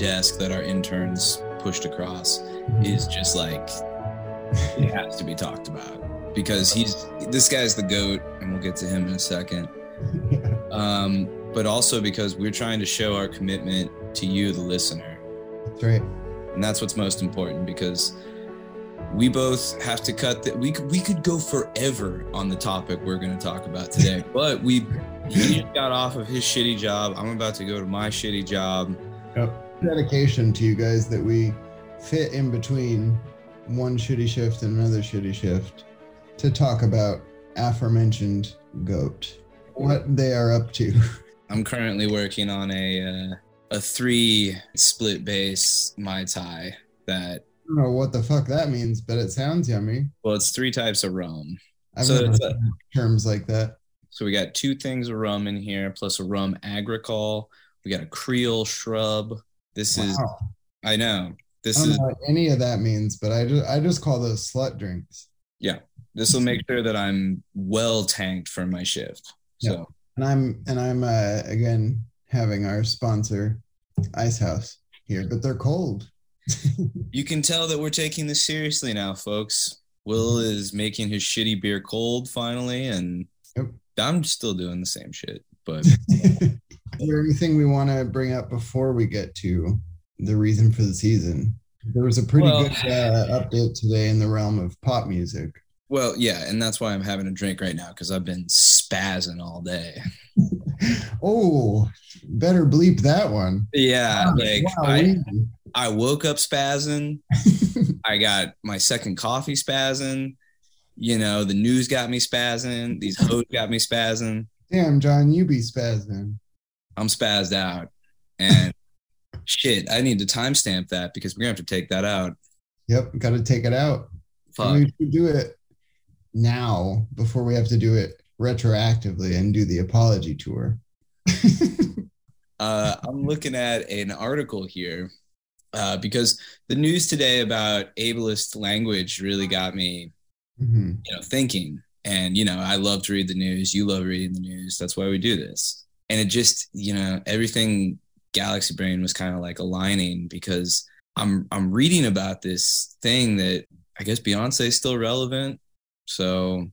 desk that our interns pushed across is just like it has to be talked about because he's this guy's the goat, and we'll get to him in a second. Um, but also because we're trying to show our commitment to you, the listener. That's right. and that's what's most important because we both have to cut that we could we could go forever on the topic we're going to talk about today but we he got off of his shitty job i'm about to go to my shitty job Dedication to you guys that we fit in between one shitty shift and another shitty shift to talk about aforementioned goat. What they are up to. i'm currently working on a uh, a three split base mai tai that I don't know what the fuck that means, but it sounds yummy. well it's three types of rum I've So never heard a- terms like that. so we got two things of rum in here plus a rum agricole we got a creole shrub this is i know I this don't is know what any of that means, but I just I just call those slut drinks. Yeah. This will make sure that I'm well tanked for my shift. So And I'm and I'm uh, again having our sponsor, Ice House here, but they're cold. you can tell that we're taking this seriously now, folks. Will is making his shitty beer cold finally, and Yep. I'm still doing the same shit. But there anything we want to bring up before we get to the reason for the season? There was a pretty Well- good uh, update today in the realm of pop music. well, yeah, and that's why I'm having a drink right now because I've been spazzing all day. Oh, better bleep that one. Yeah, like Wow, I, I woke up spazzing. I got my second coffee spazzing. You know, the news got me spazzing. These hoes got me spazzing. Damn, John, you be spazzing. I'm spazzed out. And shit, I need to timestamp that because we're gonna have to take that out. Yep, got to take it out. Fuck. We should do it now before we have to do it retroactively and do the apology tour. Uh, I'm looking at an article here uh, because the news today about ableist language really got me, Mhm. you know, thinking. And you know, I love to read the news. You love reading the news. That's why we do this. And it just, you know, everything Galaxy Brain was kind of like aligning because I'm I'm reading about this thing that I guess Beyonce is still relevant. So,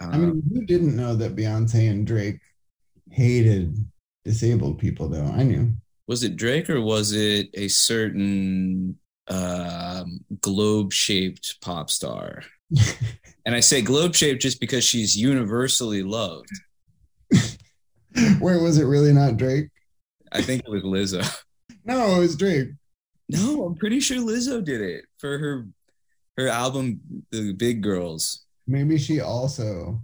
uh, I mean, who didn't know that Beyonce and Drake hated disabled people, though? I knew. was it Drake or was it a certain um, globe shaped pop star? and I say globe shaped just because she's universally loved. Where was it really not Drake? I think it was Lizzo. No, it was Drake. No, I'm pretty sure Lizzo did it for her her album The Big Girls. Maybe she also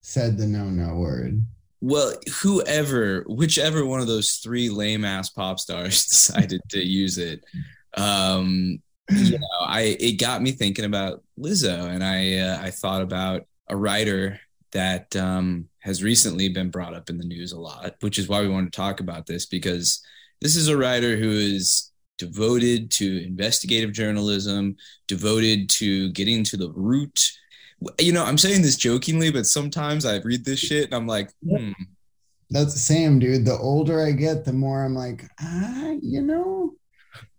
said the no no word. Well, whoever, whichever one of those three lame ass pop stars decided to use it, um, you know, I it got me thinking about Lizzo, and I uh, I thought about a writer that um, has recently been brought up in the news a lot, which is why we want to talk about this because this is a writer who is devoted to investigative journalism, devoted to getting to the root. You know, I'm saying this jokingly, but sometimes I read this shit and I'm like, hmm, That's the same, dude. The older I get, the more I'm like, ah, you know.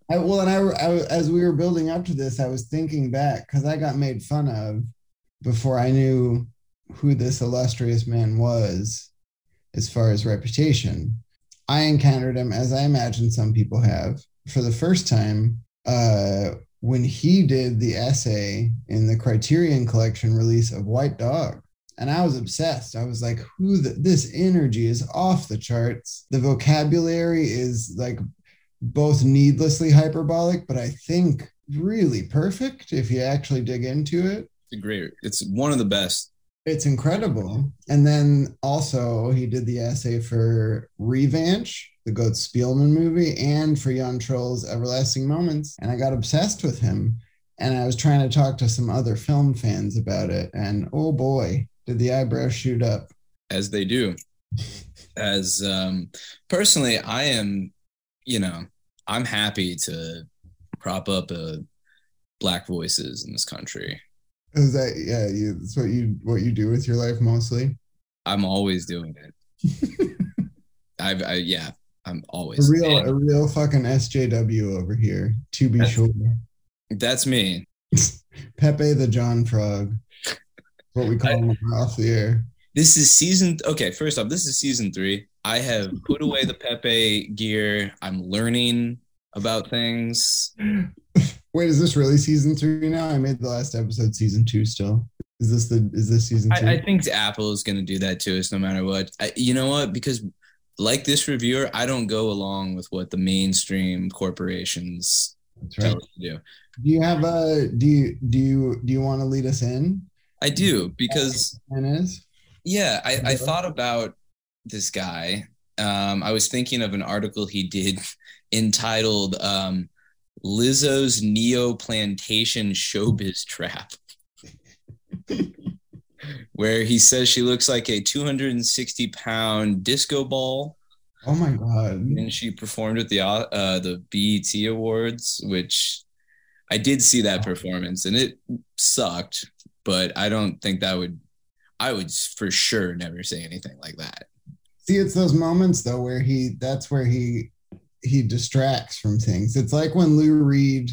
I, well, and I, I, as we were building up to this, I was thinking back because I got made fun of before I knew who this illustrious man was, as far as reputation. I encountered him, as I imagine some people have, for the first time uh, when he did the essay in the Criterion Collection release of White Dog and I was obsessed. I was like, "Who? The, this energy is off the charts. The vocabulary is like both needlessly hyperbolic, but I think really perfect if you actually dig into it. it's great, it's one of the best. It's incredible. And then also he did the essay for Revanche, the Götz Spielmann movie, and for Jan Troell's Everlasting Moments. And I got obsessed with him. and I was trying to talk to some other film fans about it, and oh boy, did the eyebrows shoot up. As they do. As um, personally, I am, you know, I'm happy to prop up a black voices in this country. Is that yeah? You, that's what you what you do with your life mostly. I'm always doing it. I've I, yeah, I'm always a real a real fucking SJW over here. To be That's- sure, That's me. Pepe the John Frog. What we call I- him off the air. This is season. Okay, first off, this is season three. I have put away the Pepe gear. I'm learning about things. Wait, is this really season three now? I made the last episode season two. Still, is this the is this season two? I, I think Apple is going to do that to us no matter what. I, you know what? Because like this reviewer, I don't go along with what the mainstream corporations That's tell right. us to do. Do you have a do you do you do you want to lead us in? I do because yeah, I, I thought about this guy. Um, I was thinking of an article he did entitled um, "Lizzo's Neo Plantation Showbiz Trap." Where he says she looks like a 260 pound disco ball oh my god. and she performed at the uh, the BET Awards, which I did see that performance and it sucked, but I don't think that would I would for sure never say anything like that. See, it's those moments though where he that's where he he distracts from things. It's like when Lou Reed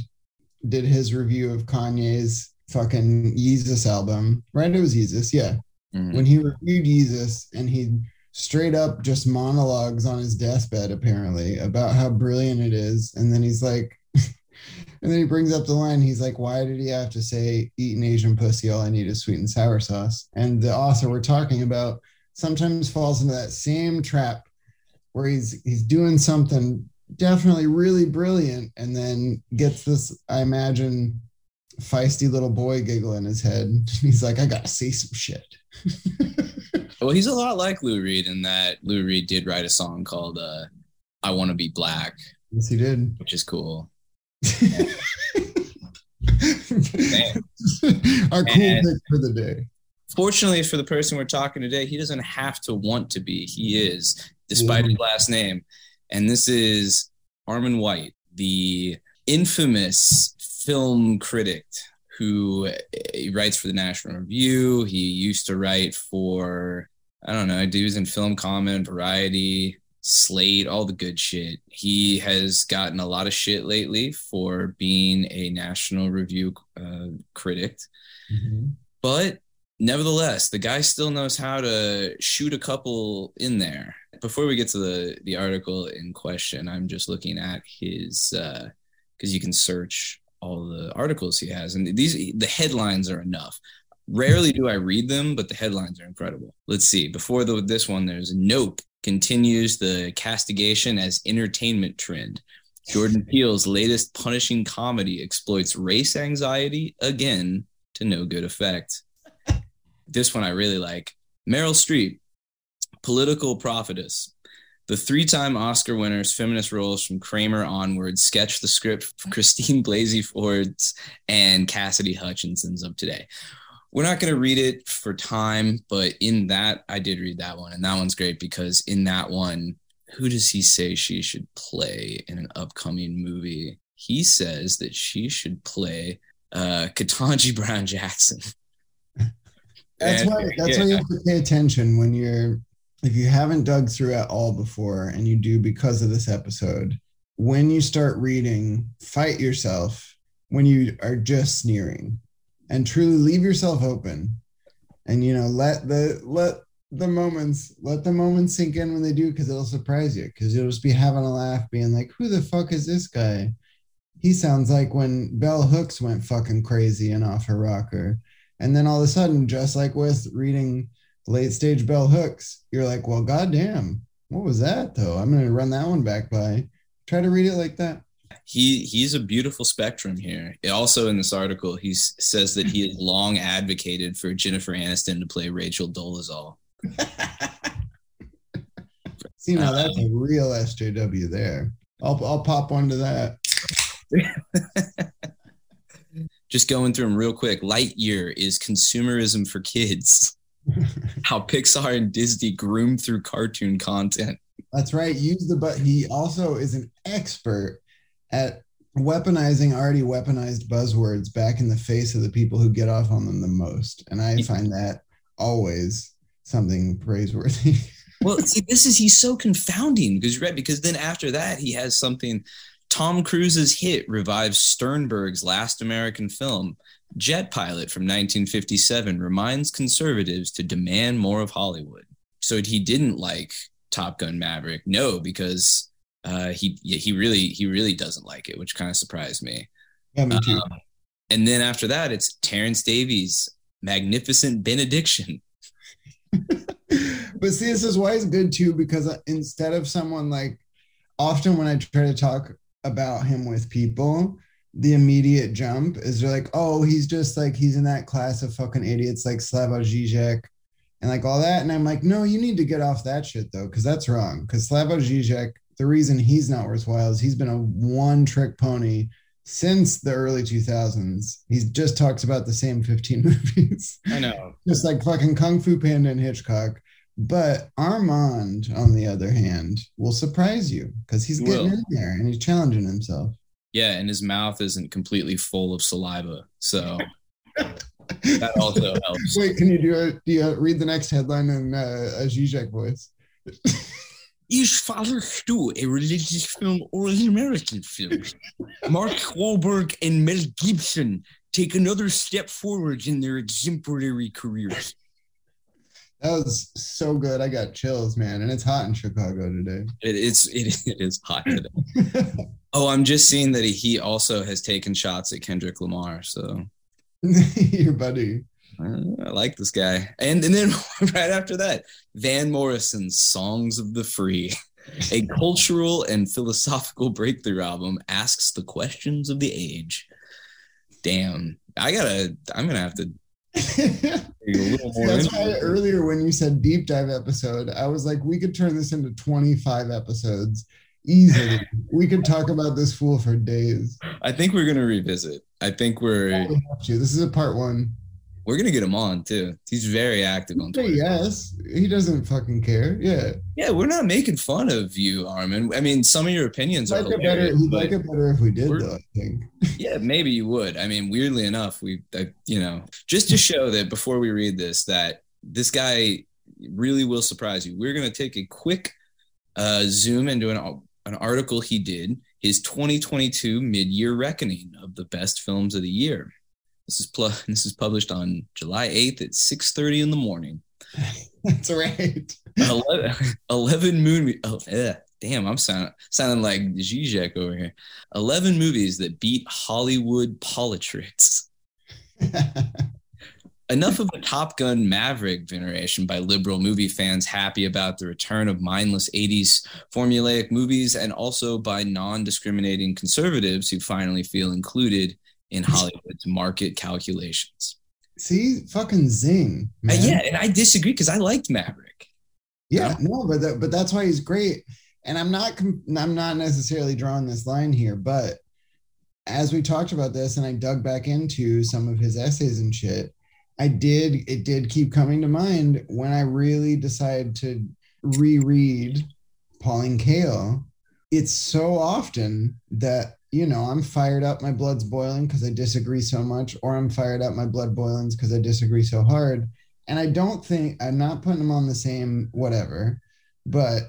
did his review of Kanye's fucking Yeezus album, right? It was Yeezus, yeah. Mhm. When he reviewed Yeezus and he straight up just monologues on his deathbed apparently about how brilliant it is, and then he's like. And then he brings up the line. He's like, "Why did he have to say eat an Asian pussy? All I need is sweet and sour sauce." And the author we're talking about sometimes falls into that same trap where he's he's doing something definitely really brilliant and then gets this i imagine feisty little boy giggle in his head he's like i gotta see some shit Well, he's a lot like Lou Reed in that Lou Reed did write a song called uh, "I Want to Be Black," yes he did which is cool. our cool And- pick for the day Fortunately for the person we're talking today, he doesn't have to want to be. He is, despite his last name. And this is Armond White, the infamous film critic who he writes for the National Review. He used to write for, I don't know, he was in Film Comment, Variety, Slate, all the good shit. He has gotten a lot of shit lately for being a National Review uh, critic. But nevertheless, the guy still knows how to shoot a couple in there. Before we get to the the article in question, I'm just looking at his uh, because you can search all the articles he has, and these the headlines are enough. Rarely do I read them, but the headlines are incredible. Let's see. Before the, this one, there's Nope continues the castigation as entertainment trend. Jordan Peele's latest punishing comedy exploits race anxiety again to no good effect. This one I really like. Meryl Streep, political prophetess. The three time Oscar winner's feminist roles from Kramer onward sketch the script for Christine Blasey Ford's and Cassidy Hutchinson's of today. We're not going to read it for time, but in that, I did read that one. And that one's great because in that one, who does he say she should play in an upcoming movie? He says that she should play uh, Ketanji Brown Jackson. That's And- why that's why you have to pay attention when you're if you haven't dug through at all before and you do because of this episode, when you start reading, fight yourself when you are just sneering. And truly leave yourself open. And you know let the let the moments let the moments sink in when they do because it'll surprise you because you'll just be having a laugh being like who the fuck is this guy? He sounds like when bell hooks went fucking crazy and off her rocker and then all of a sudden, just like with reading late stage bell hooks, you're like, well, goddamn, what was that though? I'm gonna run that one back by. Try to read it like that. he he's a beautiful spectrum here. Also in this article, he says that he has long advocated for Jennifer Aniston to play Rachel Dolezal. See now that's a um, real SJW there. I'll I'll pop one to that. just going through them real quick. Lightyear is consumerism for kids. How Pixar and Disney groom through cartoon content. That's right. Use the but he also is an expert at weaponizing already weaponized buzzwords back in the face of the people who get off on them the most. And I find that always something praiseworthy. well, see, this is he's so confounding because you're right because then after that he has something. Tom Cruise's hit revives Sternberg's last American film. Jet Pilot from 1957 reminds conservatives to demand more of Hollywood. So he didn't like Top Gun Maverick. No, because uh, he yeah, he really he really doesn't like it, which kind of surprised me. Yeah, me too. Um, and then after that, it's Terence Davies' Magnificent Benediction. but see, this is why it's good too, because uh, instead of someone like, often when I try to talk about him with people, the immediate jump is they're like, oh, he's just like he's in that class of fucking idiots like Slavoj Žižek and like all that. And I'm like, no, you need to get off that shit though, because that's wrong. Because Slavoj Žižek, the reason he's not worthwhile is he's been a one trick pony since the early 2000s. He just talks about the same 15 movies. I know. just like fucking Kung Fu Panda and Hitchcock. But Armond, on the other hand, will surprise you because he's getting in there and he's challenging himself. Yeah, and his mouth isn't completely full of saliva. So that also helps. Wait, can you do it? Do you read the next headline in uh, a Zizek voice? Is Father Stu a religious film or an American film? Mark Wahlberg and Mel Gibson take another step forward in their exemplary careers. That was so good. I got chills, man. And it's hot in Chicago today. It's it, it is hot today. oh, I'm just seeing that he also has taken shots at Kendrick Lamar. So your buddy. Uh, I like this guy. And and then right after that, Van Morrison's Songs of the Free. A cultural and philosophical breakthrough album asks the questions of the age. Damn. I gotta I'm gonna have to That's why earlier when you said deep dive episode, I was like, we could turn this into 25 episodes easily. we could talk about this fool for days. I think we're gonna revisit. I think we're. This is a part one. We're gonna get him on too. He's very active on Twitter. Yes, he doesn't fucking care. Yeah. Yeah, we're not making fun of you, Armond. I mean, some of your opinions like are. It better, like it better if we did, though. I think. yeah, maybe you would. I mean, weirdly enough, we, uh, you know, just to show that before we read this, that this guy really will surprise you. We're gonna take a quick uh, zoom into an an article he did, his 2022 mid-year reckoning of the best films of the year. This is pl- this is published on July 8th at 6:30 in the morning. That's right. 11, 11 movies. Oh, yeah. Damn, I'm sound, sounding like Zizek over here. 11 movies that beat Hollywood politics. Enough of the Top Gun Maverick veneration by liberal movie fans happy about the return of mindless 80s formulaic movies, and also by non discriminating conservatives who finally feel included in Hollywood's market calculations. See, fucking zing. Uh, yeah, and I disagree because I liked Maverick. Yeah, no, but that, but that's why he's great. And I'm not I'm not necessarily drawing this line here, but as we talked about this, and I dug back into some of his essays and shit, I did it did keep coming to mind when I really decided to reread Pauline Kael. It's so often that you know, I'm fired up, my blood's boiling because I disagree so much, or I'm fired up, my blood boilings because I disagree so hard. And I don't think I'm not putting him on the same whatever, but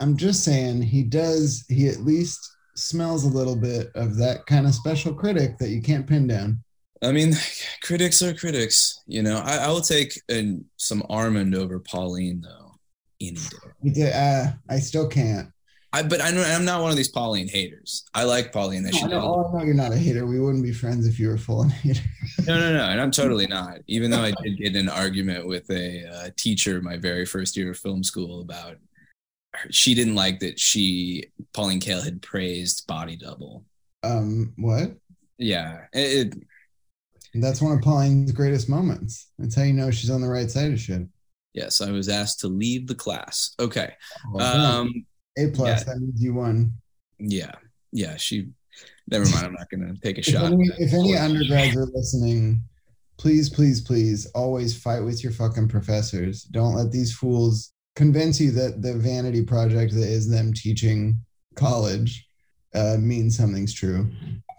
I'm just saying he does, he at least smells a little bit of that kind of special critic that you can't pin down. I mean, critics are critics. You know, I, I will take an, some Armond over Pauline though. Any day. Uh, I still can't. I, but I am not one of these Pauline haters. I like Pauline. That she no, no, no, you're not a hater. We wouldn't be friends if you were full of hater. no, no, no, and I'm totally not. Even though I did get an argument with a uh, teacher my very first year of film school about her, she didn't like that she Pauline Kael had praised Body Double. Um, what? Yeah, it, it that's one of Pauline's greatest moments. That's how you know she's on the right side of shit. Yes, I was asked to leave the class. Okay. Oh, um, a plus. Yeah. That means you won. Yeah, yeah. She Never mind. I'm not going to take a If shot. any, if any undergrads are listening, please, please, please always fight with your fucking professors. Don't let these fools convince you that the vanity project that is them teaching college uh, means something's true.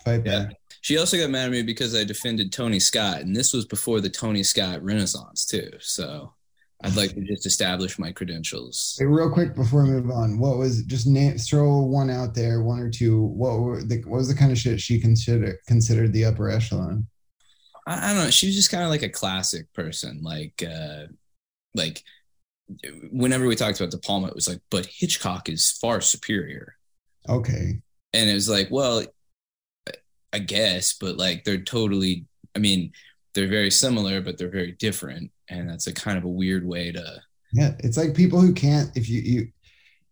Fight Yeah. back. She also got mad at me because I defended Tony Scott, and this was before the Tony Scott Renaissance too. So I'd like to just establish my credentials. Hey, real quick before we move on, what was just name, throw one out there, one or two. What were the, what was the kind of shit she considered considered the upper echelon? I, I don't know. She was just kind of like a classic person. Like, uh, like whenever we talked about De Palma, it was like, but Hitchcock is far superior. Okay, And it was like, well, I guess, but like they're totally. I mean, they're very similar, but they're very different, and that's a kind of a weird way to. yeah, it's like people who can't. If you you,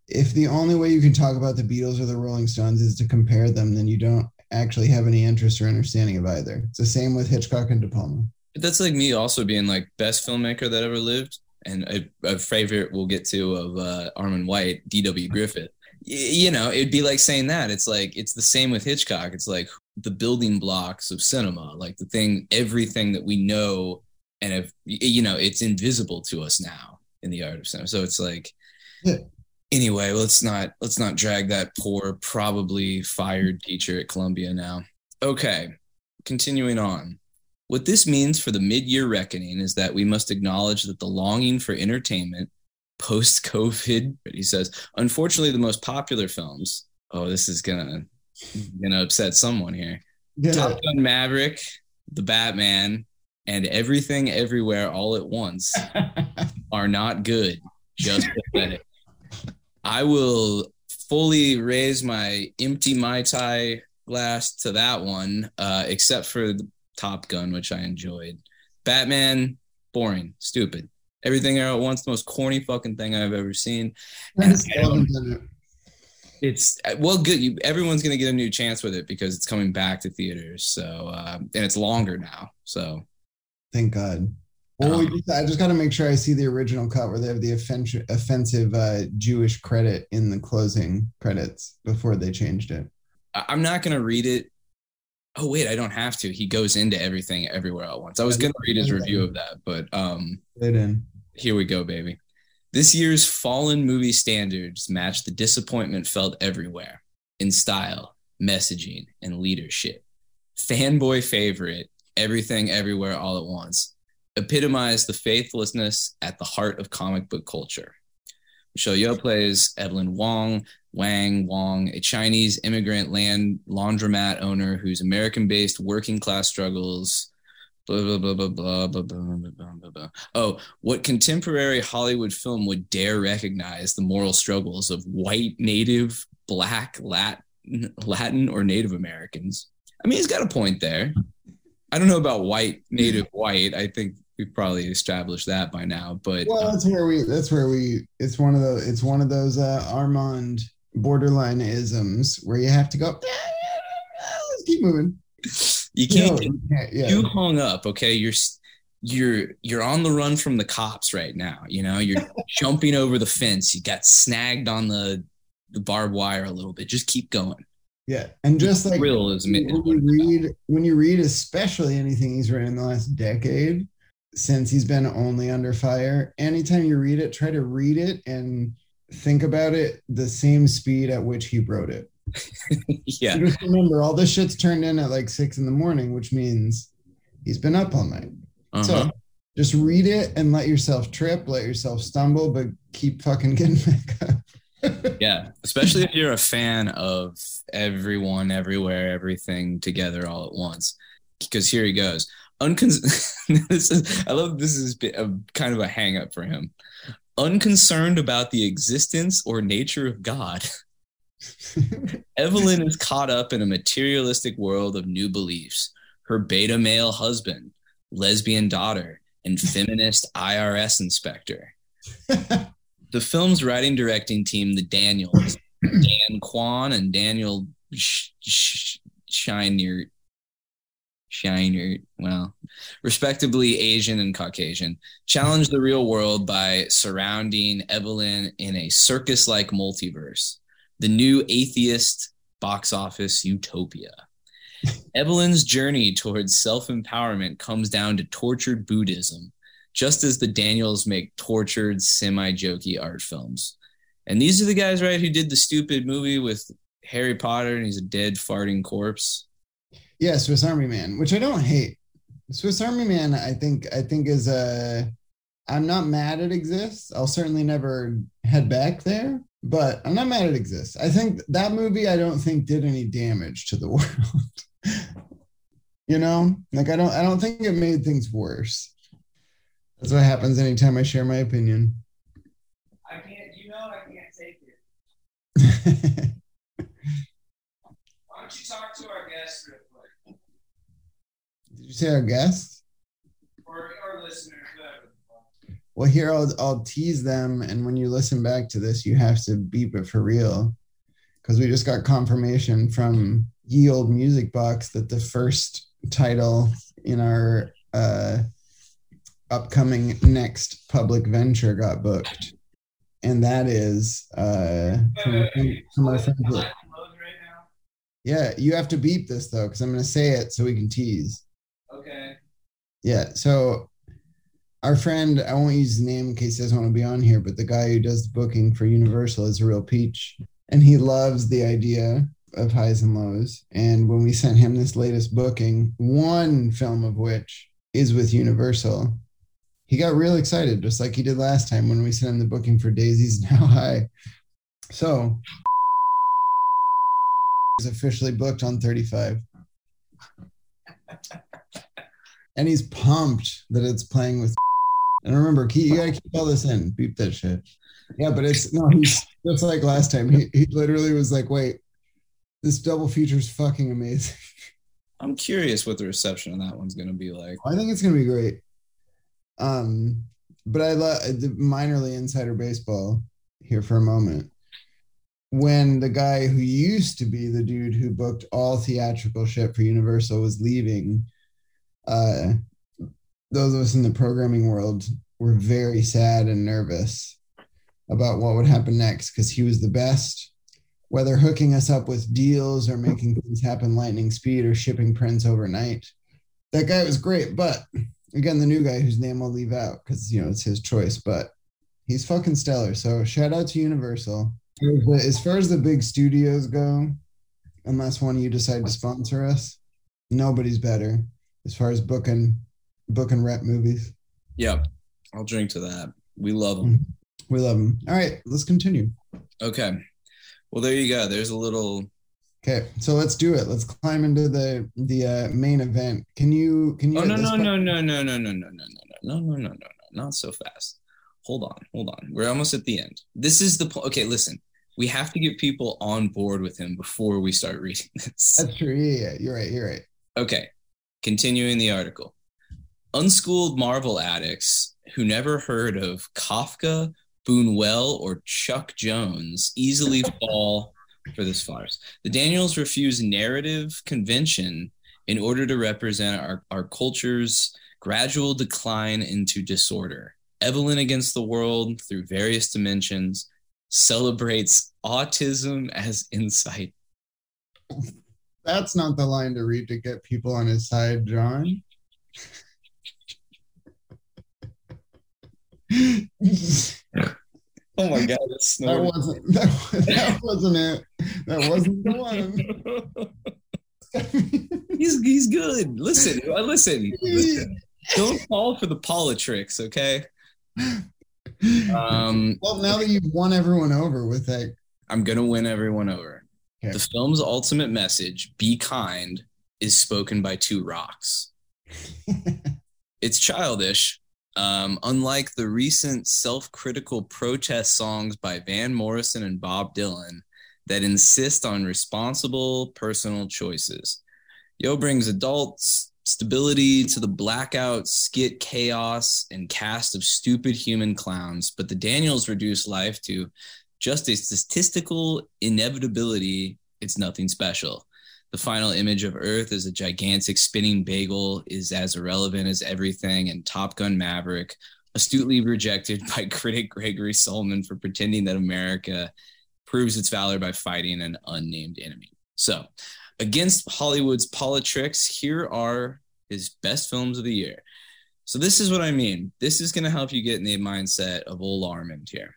if the only way you can talk about the Beatles or the Rolling Stones is to compare them, then you don't actually have any interest or understanding of either. It's the same with Hitchcock and De Palma. But that's like me also being like best filmmaker that ever lived, and a, a favorite we'll get to of uh, Armond White, D.W. Griffith. You know, it'd be like saying that. It's like it's the same with Hitchcock. It's like the building blocks of cinema, like the thing, everything that we know, and if you know, it's invisible to us now in the art of cinema. So it's like, Yeah. anyway, let's not let's not drag that poor, probably fired teacher at Columbia now. Okay, continuing on. What this means for the mid year reckoning is that we must acknowledge that the longing for entertainment post COVID, he says, unfortunately, the most popular films. Oh, this is gonna gonna upset someone here. Yeah, Top Gun Maverick, The Batman, and Everything Everywhere All at Once are not good. Just pathetic. I will fully raise my empty Mai Tai glass to that one, uh, except for the Top Gun, which I enjoyed. Batman, boring, stupid. Everything All at Once, the most corny fucking thing I've ever seen. I still haven't done it. It's well, good. You, everyone's gonna get a new chance with it because it's coming back to theaters. So, um, and it's longer now. So, Thank God. Well, we Um, just, I just got to make sure I see the original cut where they have the offensive, offensive uh, Jewish credit in the closing credits before they changed it. I'm not gonna read it. Oh wait, I don't have to. He goes into everything everywhere at once. I was gonna read his review of that, but um, here we go, baby. This year's fallen movie standards match the disappointment felt everywhere in style, messaging, and leadership. Fanboy favorite, everything everywhere all at once, epitomized the faithlessness at the heart of comic book culture. Michelle Yeoh plays Evelyn Wong, Wang Wong, a Chinese immigrant land laundromat owner whose American-based working class struggles blah blah blah blah blah blah blah blah blah. Oh, what contemporary Hollywood film would dare recognize the moral struggles of white, native, black, Latin, Latin or Native Americans? I mean, he's got a point there. I don't know about white, native, white. I think we've probably established that by now. But Well, uh, that's where we. That's where we. It's one of the. It's one of those uh, Armond borderline isms where you have to go. Let's keep moving. you can't No, you can't- yeah. you hung up okay you're you're you're on the run from the cops right now you know you're jumping over the fence you got snagged on the the barbed wire a little bit just keep going Yeah, and just like Thrill is when you read, when you read, especially anything he's written in the last decade, since he's been only under fire. Anytime you read it, try to read it and think about it the same speed at which he wrote it. yeah Just remember, all this shit's turned in at like six in the morning, which means he's been up all night. uh-huh. So just read it and let yourself trip, let yourself stumble, but keep fucking getting back up. Yeah especially if you're a fan of everyone everywhere everything together all at once because here he goes Uncon- this is i love this is a, kind of a hang up for him unconcerned about the existence or nature of god Evelyn is caught up in a materialistic world of new beliefs. Her beta male husband, lesbian daughter, and feminist IRS inspector. The film's writing directing team, the Daniels, Dan Kwan and Daniel Sh- Sh- Shiner, Shiner, well, respectively Asian and Caucasian, challenge the real world by surrounding Evelyn in a circus like multiverse the new atheist box office utopia. Evelyn's journey towards self empowerment comes down to tortured Buddhism, just as the Daniels make tortured, semi jokey art films. And these are the guys, right, who did the stupid movie with Harry Potter and he's a dead farting corpse. Yeah, Swiss Army Man, which I don't hate. Swiss Army Man, I think, I think is a. I'm not mad it exists. I'll certainly never head back there, but I'm not mad it exists. I think that movie, I don't think did any damage to the world. you know, like I don't, I don't think it made things worse. That's what happens anytime I share my opinion. I can't, you know, I can't take it. Why don't you talk to our guest real quick? Did you say our guest? Or our listeners. Well, here I'll, I'll tease them, and when you listen back to this, you have to beep it for real, because we just got confirmation from Ye Old Music Box that the first title in our uh, upcoming next public venture got booked, and that is uh, from, from our friends. at- Yeah, you have to beep this though, because I'm going to say it so we can tease. Okay. Yeah. So our friend, I won't use his name in case he doesn't want to be on here, but the guy who does the booking for Universal is a real peach. And he loves the idea of highs and lows. And when we sent him this latest booking, one film of which is with Universal, he got real excited, just like he did last time when we sent him the booking for Daisy's Now High. So is officially booked on 35 and he's pumped that it's playing with. And remember, keep, you gotta keep all this in. Beep that shit. Yeah, but it's no, he's just like last time. He, he literally was like, "Wait, this double feature is fucking amazing." I'm curious what the reception of that one's going to be like. I think it's gonna be great. Um, but I love the minorly insider baseball here for a moment. When the guy who used to be the dude who booked all theatrical shit for Universal was leaving, uh, those of us in the programming world were very sad and nervous about what would happen next because he was the best, whether hooking us up with deals or making things happen lightning speed or shipping prints overnight. That guy was great, but again, the new guy whose name I'll leave out because you know it's his choice, but he's fucking stellar. So shout out to Universal. As far as the big studios go, unless one of you decide to sponsor us, nobody's better as far as booking booking rep movies. Yep. I'll drink to that. We love them. Mm-hmm. We love them. All right, let's continue. Okay. Well, there you go. There's a little. Okay, so let's do it. Let's climb into the the uh, main event. Can you can you? Oh no no no no no no no no no no no no no no no not so fast. Hold on, hold on. We're almost at the end. This is the point. Okay, listen. We have to get people on board with him before we start reading this. That's true. Yeah, yeah, you're right. You're right. Okay, continuing the article. Unschooled Marvel addicts who never heard of Kafka, Buñuel, or Chuck Jones easily fall for this farce. The Daniels refuse narrative convention in order to represent our, our culture's gradual decline into disorder. Evelyn Against the World through various dimensions celebrates autism as insight. That's not the line to read to get people on his side, John. that Oh my god, that's snorting. wasn't that, that wasn't it. That wasn't the one. he's he's good. Listen, uh, listen, listen. Don't fall for the politricks, okay? Um, well, now that you've won everyone over with that, I'm gonna win everyone over. Okay. The film's ultimate message, "Be kind," is spoken by two rocks. It's childish. Um, unlike the recent self-critical protest songs by Van Morrison and Bob Dylan that insist on responsible personal choices. Yeoh brings adults stability to the blackout skit chaos and cast of stupid human clowns, but the Daniels reduce life to just a statistical inevitability. It's nothing special. The final image of Earth as a gigantic spinning bagel is as irrelevant as everything, and Top Gun Maverick, astutely rejected by critic Gregory Solomon for pretending that America proves its valor by fighting an unnamed enemy. So, against Hollywood's politics, here are his best films of the year. So, this is what I mean. This is going to help you get in the mindset of old Armond here.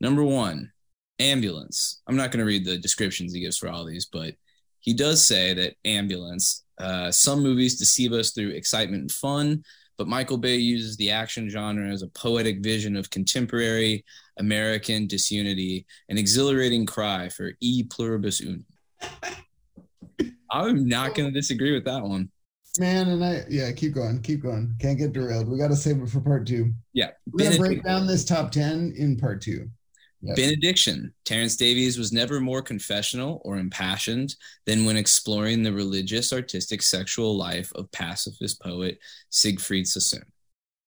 Number one, ambulance. I'm not going to read the descriptions he gives for all these, but he does say that ambulance, uh, some movies deceive us through excitement and fun, but Michael Bay uses the action genre as a poetic vision of contemporary American disunity, an exhilarating cry for e pluribus unum. I'm not going to disagree with that one. Man, and I, yeah, keep going, keep going. Can't get derailed. We got to save it for part two. Yeah. We're going to break down this top 10 in part two. Benediction. Terence Davies was never more confessional or impassioned than when exploring the religious, artistic, sexual life of pacifist poet Siegfried Sassoon.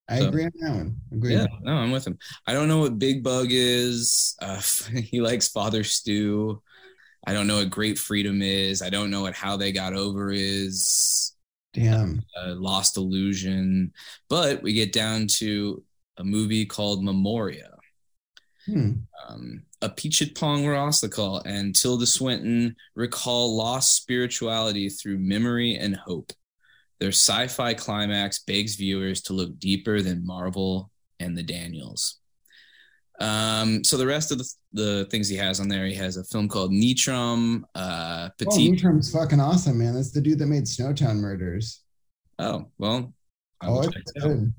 I so, agree on that one. Agree yeah, no, I'm with him. I don't know what Big Bug is. Uh, he likes Father Stu. I don't know what Great Freedom is. I don't know what How They Got Over is. Damn. Uh, Lost Illusion. But we get down to a movie called Memoria Hmm. Um, Apichatpong Roslikal and Tilda Swinton recall lost spirituality through memory and hope. Their sci fi climax begs viewers to look deeper than Marvel and the Daniels. Um, so the rest of the, the things he has on there, he has a film called Nitram. Uh, Petit. Oh, Nitram's fucking awesome, man. That's the dude that made Snowtown Murders. Oh well. I oh, good.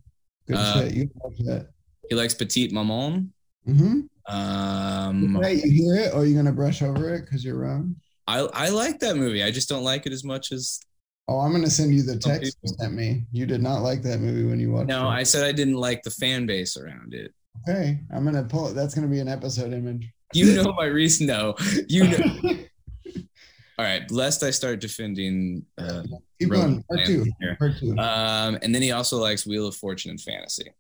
Good uh, shit. You that. He likes Petite Maman. Mm-hmm. Um, okay, you hear it, or you're you gonna brush over it because you're wrong? I I like that movie. I just don't like it as much as. Oh, I'm gonna send you the text you sent me. You did not like that movie when you watched no, it. I said I didn't like the fan base around it. Okay, I'm gonna pull it. That's gonna be an episode image. You know my reason. No, you know. All right, lest I start defending. Uh, Keep going. Part two. Part two. Um, and then he also likes Wheel of Fortune and Fantasy.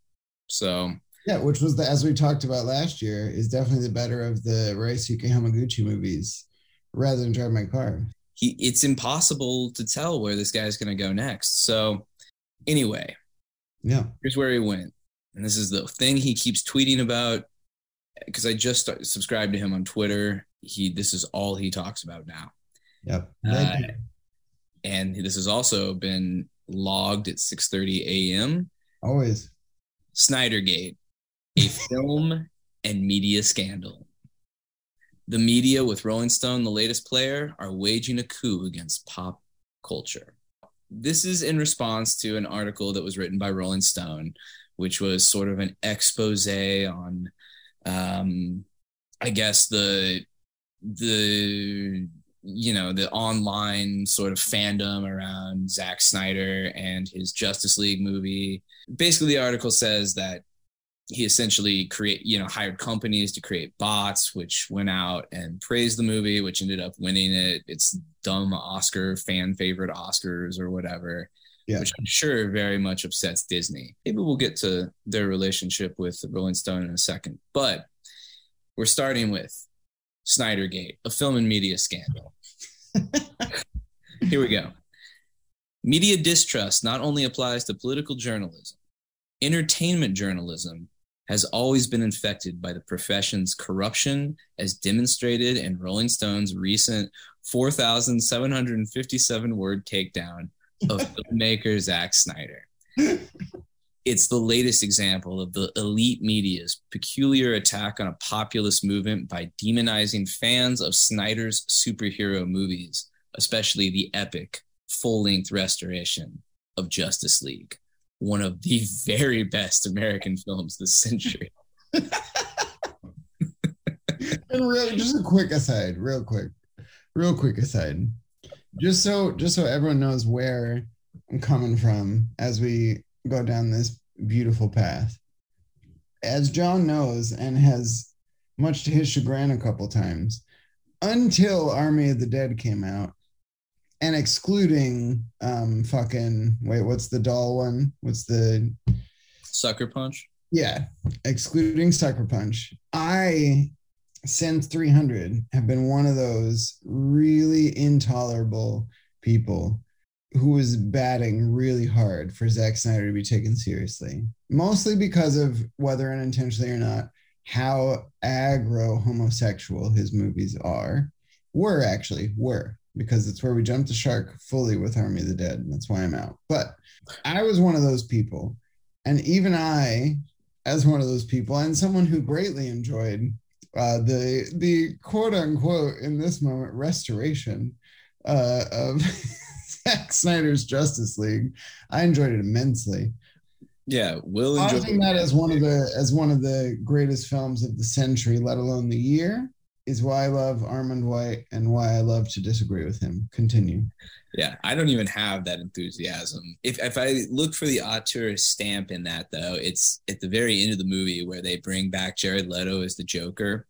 So yeah, which was the as we talked about last year, is definitely the better of the Ryusuke Hamaguchi movies, rather than Drive My Car. He, it's impossible to tell where this guy's going to go next. So, anyway, yeah, here's where he went, and this is the thing he keeps tweeting about. Because I just subscribed to him on Twitter. He this is all he talks about now. Yep. Uh, and this has also been logged at 6:30 a.m. Always. Snydergate a film and media scandal. The media, with Rolling Stone, the latest player, are waging a coup against pop culture. This is in response to an article that was written by Rolling Stone, which was sort of an expose on, um, I guess the the you know the online sort of fandom around Zack Snyder and his Justice League movie. Basically, the article says that he essentially create you know hired companies to create bots which went out and praised the movie which ended up winning it. It's dumb oscar fan favorite oscars or whatever yeah. which i'm sure very much upsets disney. Maybe we'll get to their relationship with rolling stone in a second but we're starting with snydergate a film and media scandal. Here we go. Media distrust not only applies to political journalism entertainment journalism has always been infected by the profession's corruption, as demonstrated in Rolling Stone's recent 4,757 word takedown of filmmaker Zack Snyder. It's the latest example of the elite media's peculiar attack on a populist movement by demonizing fans of Snyder's superhero movies, especially the epic full length restoration of Justice League one of the very best American films this century. and real, just a quick aside, real quick, real quick aside, just so just so everyone knows where I'm coming from as we go down this beautiful path. As John knows and has much to his chagrin a couple times, until Army of the Dead came out, and excluding um fucking wait, what's the doll one? What's the Sucker Punch? Yeah, excluding Sucker Punch. I since 300 have been one of those really intolerable people who was batting really hard for Zack Snyder to be taken seriously, mostly because of whether unintentionally or not, how aggro homosexual his movies are were actually were because it's where we jumped the shark fully with Army of the Dead. And that's why I'm out. But I was one of those people. And even I, as one of those people, and someone who greatly enjoyed uh, the the quote unquote in this moment restoration uh, of Zack Snyder's Justice League, I enjoyed it immensely. Yeah, Will enjoy that as one of the as one of the greatest films of the century, let alone the year, is why I love Armand White and why I love to disagree with him. Continue. Yeah, I don't even have that enthusiasm. If if I look for the auteur stamp in that though, it's at the very end of the movie where they bring back Jared Leto as the Joker.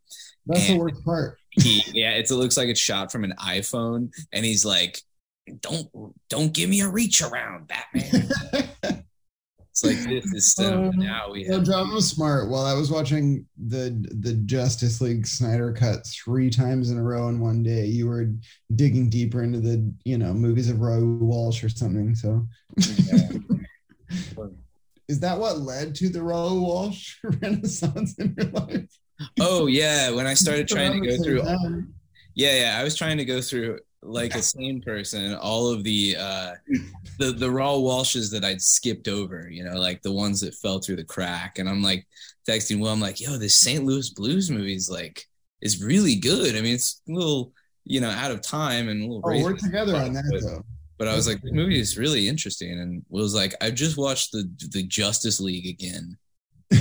That's the worst part. He yeah, it's, it looks like it's shot from an iPhone, and he's like, "Don't don't give me a reach around, Batman." It's like this is. Um, now we have John was smart. While I was watching the the Justice League Snyder cut three times in a row in one day, you were digging deeper into the you know movies of Raoul Walsh or something. So is that what led to the Raoul Walsh Renaissance in your life? Oh yeah, when I started trying to go through. Yeah, yeah. I was trying to go through like a sane person, all of the uh the the Raoul Walshes that I'd skipped over, you know, like the ones that fell through the crack. And I'm like texting Will, I'm like, yo, this St. Louis Blues movie is like is really good. I mean, it's a little, you know, out of time and a little Oh, we're together on that but- though. But I was like, the movie is really interesting. And Will's like, I just watched the the Justice League again.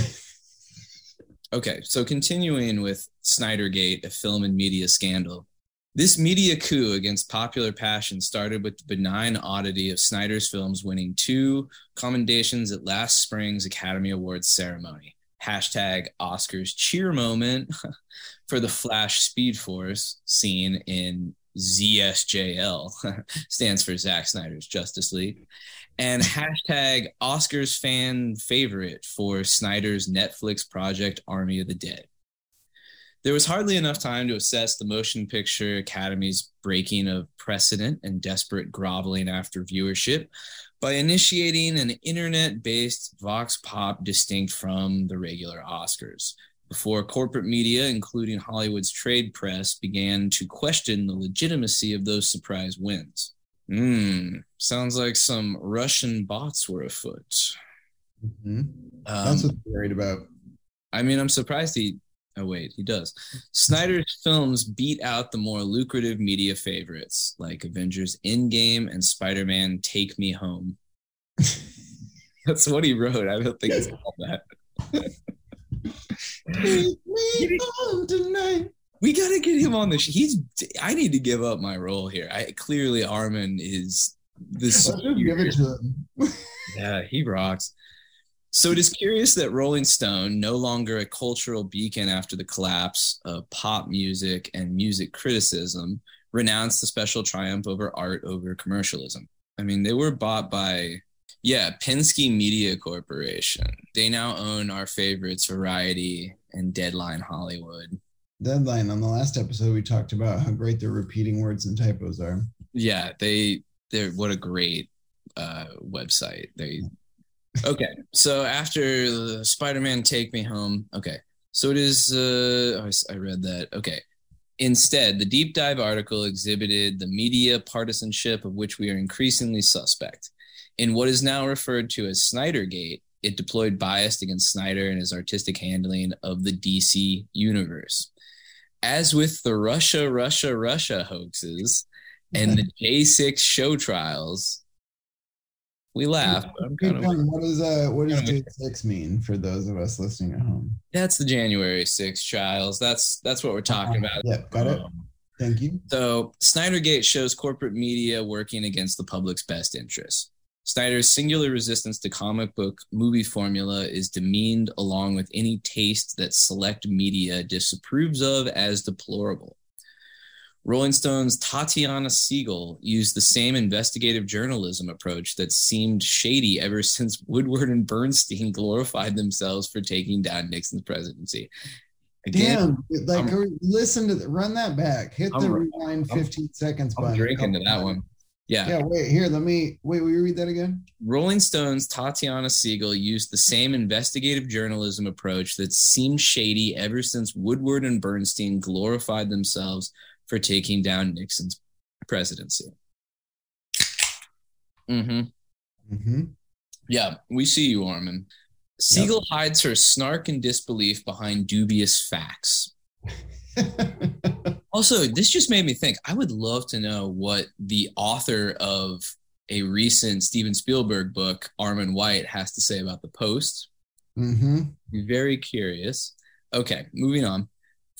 Okay, so continuing with Snydergate, a film and media scandal. This media coup against popular passion started with the benign oddity of Snyder's films winning two commendations at last spring's Academy Awards ceremony. Hashtag Oscars cheer moment for the Flash Speed Force scene in ZSJL, stands for Zack Snyder's Justice League and hashtag Oscars fan favorite for Snyder's Netflix project Army of the Dead. There was hardly enough time to assess the Motion Picture Academy's breaking of precedent and desperate groveling after viewership by initiating an internet based Vox Pop distinct from the regular Oscars. Before corporate media, including Hollywood's trade press, began to question the legitimacy of those surprise wins. Hmm, sounds like some Russian bots were afoot. Mhm. Um, That's what I'm worried about. I mean, I'm surprised he. Oh wait, he does. Snyder's films beat out the more lucrative media favorites like Avengers: Endgame and Spider-Man: Take Me Home. That's what he wrote. I don't think it's all that. Take me home tonight. We gotta get him on the. Sh- he's. I need to give up my role here. I clearly Armin is this. Give it to him. Yeah, he rocks. So it is curious that Rolling Stone, no longer a cultural beacon after the collapse of pop music and music criticism, renounced the special triumph over art over commercialism. I mean, they were bought by, yeah, Penske Media Corporation. They now own our favorites, Variety and Deadline Hollywood. Deadline. On the last episode, we talked about how great their repeating words and typos are. Yeah, they they're what a great uh website. They okay. So after the Spider-Man Take Me Home, okay. So it is uh oh, I read that. Okay. Instead, the deep dive article exhibited the media partisanship of which we are increasingly suspect. In what is now referred to as Snydergate, it deployed bias against Snyder and his artistic handling of the DC universe. As with the Russia, Russia, Russia hoaxes, and the J6 show trials. We laugh, of. What does uh what does kinda six mean for those of us listening at home? that's the January 6 trials. That's that's what we're talking about. Yep, got it. Um, Thank you. So, Snydergate shows corporate media working against the public's best interests. Snyder's singular resistance to comic book movie formula is demeaned along with any taste that select media disapproves of as deplorable. Rolling Stone's Tatiana Siegel used the same investigative journalism approach that seemed shady ever since Woodward and Bernstein glorified themselves for taking down Nixon's presidency. Again, Damn, like I'm- listen to the, run that back. Hit the I'm- rewind I'm- 15 seconds I'm button. drinking to oh, that one. Yeah. Yeah, wait, here, let me wait, will you read that again? Rolling Stone's Tatiana Siegel used the same investigative journalism approach that seemed shady ever since Woodward and Bernstein glorified themselves for taking down Nixon's presidency. Mm-hmm. Mm-hmm. Yeah, we see you, Armin. Siegel hides her snark and disbelief behind dubious facts. Also, this just made me think. I would love to know what the author of a recent Steven Spielberg book, Armin White, has to say about the post. mm-hmm. Very curious. Okay, moving on.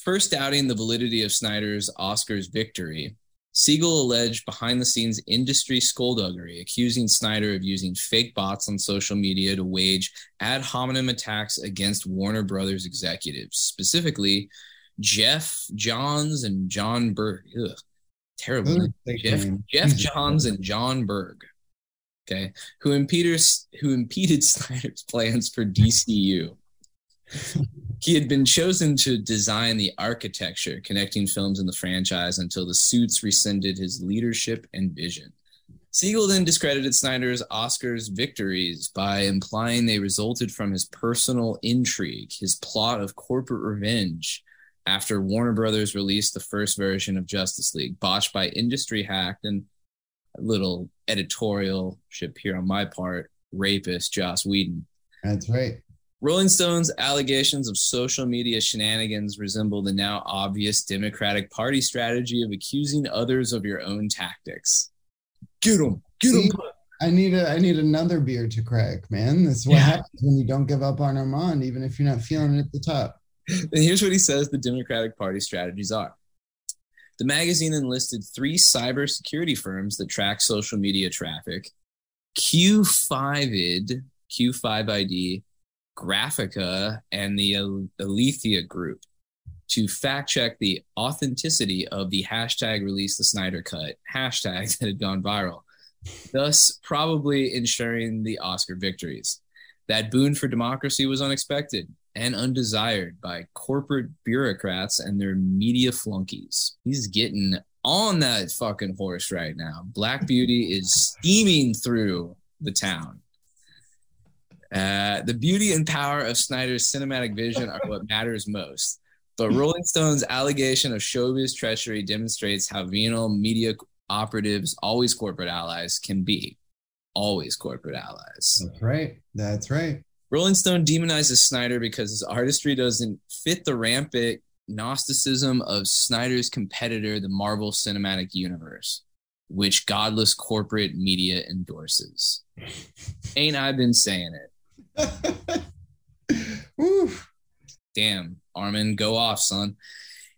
First doubting the validity of Snyder's Oscars victory, Siegel alleged behind the scenes industry skullduggery, accusing Snyder of using fake bots on social media to wage ad hominem attacks against Warner Brothers executives, specifically Geoff Johns and Jon Berg. Ugh, terrible. Jeff, Geoff Johns and Jon Berg. Okay, who impeded who impeded Snyder's plans for DCU. he had been chosen to design the architecture connecting films in the franchise until the suits rescinded his leadership and vision. Siegel then discredited Snyder's Oscars victories by implying they resulted from his personal intrigue, his plot of corporate revenge after Warner Brothers released the first version of Justice League, botched by industry hack and a little editorialship here on my part, rapist Joss Whedon. That's right. Rolling Stone's allegations of social media shenanigans resemble the now obvious Democratic Party strategy of accusing others of your own tactics. Get them, get them. I need a I need another beer to crack, man. That's what Yeah. happens when you don't give up on Armand, even if you're not feeling it at the top. And here's what he says the Democratic Party strategies are. The magazine enlisted three cybersecurity firms that track social media traffic Q5ID, Q5ID, Graphika, and the Al- Alethea Group to fact check the authenticity of the hashtag release the Snyder cut hashtag that had gone viral, thus probably ensuring the Oscar victories. That boon for democracy was unexpected and undesired by corporate bureaucrats and their media flunkies. He's getting on that fucking horse right now. Black Beauty is steaming through the town. Uh, the beauty and power of Snyder's cinematic vision are what matters most. But Rolling Stone's allegation of showbiz treachery demonstrates how venal media operatives, always corporate allies, can be. Always corporate allies. That's right. That's right. Rolling Stone demonizes Snyder because his artistry doesn't fit the rampant Gnosticism of Snyder's competitor, the Marvel Cinematic Universe, which godless corporate media endorses. Ain't I been saying it? Damn, Armin, go off, son.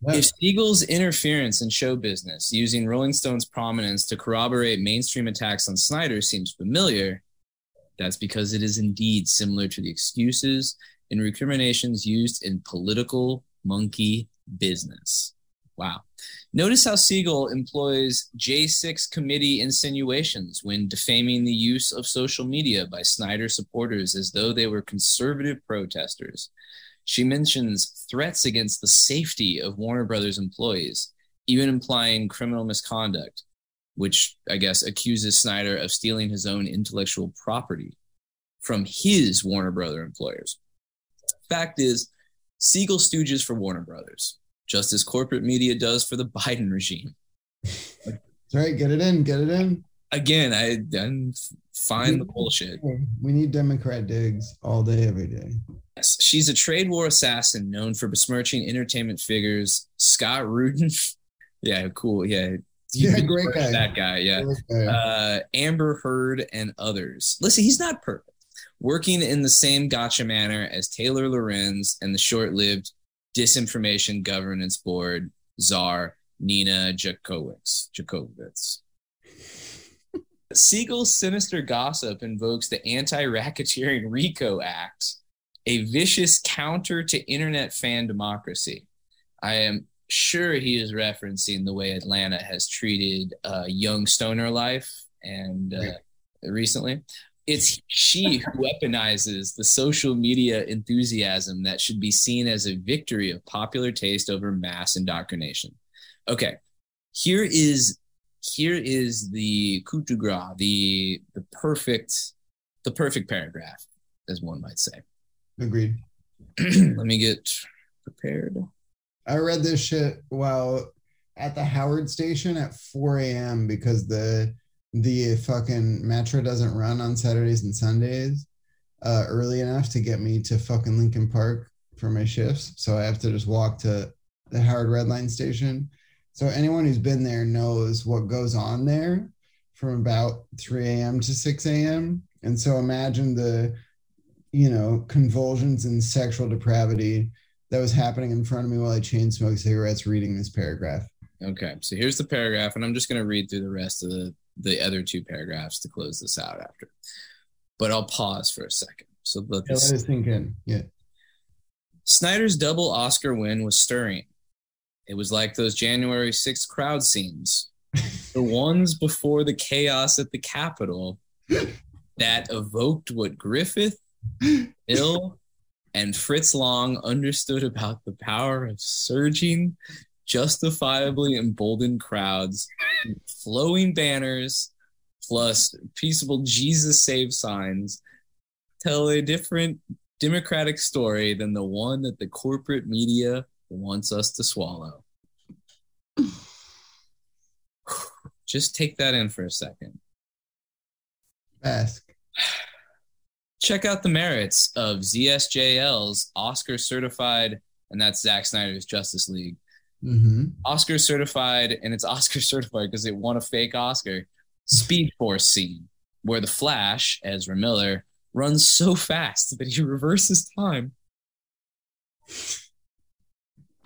If Siegel's interference in show business using Rolling Stone's prominence to corroborate mainstream attacks on Snyder seems familiar, that's because it is indeed similar to the excuses and recriminations used in political monkey business. Wow. Notice how Siegel employs J6 committee insinuations when defaming the use of social media by Snyder supporters as though they were conservative protesters. She mentions threats against the safety of Warner Brothers employees, even implying criminal misconduct, which I guess accuses Snyder of stealing his own intellectual property from his Warner Brother employers. Fact is, Siegel stooges for Warner Brothers, just as corporate media does for the Biden regime. That's right. Get it in. Get it in. Again, I, I find the bullshit. We need Democrat digs all day, every day. Yes, she's a trade war assassin known for besmirching entertainment figures. Scott Rudin, yeah, cool, yeah, Yeah, great guy. That guy, yeah. Uh, Amber Heard, and others. Listen, he's not perfect. Working in the same gotcha manner as Taylor Lorenz and the short lived Disinformation Governance Board czar Nina Jankowicz. Jankowicz. Siegel's sinister gossip invokes the Anti Racketeering RICO Act, a vicious counter to internet fan democracy. I am sure he is referencing the way Atlanta has treated uh, young stoner life and uh, recently. It's she who weaponizes the social media enthusiasm that should be seen as a victory of popular taste over mass indoctrination. Okay, here is here is the coup de grace, the the perfect the perfect paragraph, as one might say. Agreed. Let me get prepared. I read this shit while at the Howard station at 4 a.m. because the the fucking metro doesn't run on Saturdays and Sundays uh, early enough to get me to fucking Lincoln Park for my shifts. So I have to just walk to the Howard Red Line station. So anyone who's been there knows what goes on there from about 3 a.m. to 6 a.m. And so imagine the, you know, convulsions and sexual depravity that was happening in front of me while I chain smoked cigarettes reading this paragraph. Okay, so here's the paragraph, and I'm just going to read through the rest of the the other two paragraphs to close this out after. But I'll pause for a second. So let, yeah, let it sink in. Yeah. Snyder's double Oscar win was stirring. It was like those January 6th crowd scenes, the ones before the chaos at the Capitol that evoked what Griffith, Hill, and Fritz Lang understood about the power of surging justifiably emboldened crowds, flowing banners, plus peaceable Jesus save signs tell a different democratic story than the one that the corporate media wants us to swallow. Just take that in for a second. Ask. Check out the merits of ZSJL's Oscar certified, and that's Zack Snyder's Justice League Mm-hmm. Oscar certified, and it's Oscar certified because it won a fake Oscar. Speed Force scene where the Flash, Ezra Miller, runs so fast that he reverses time.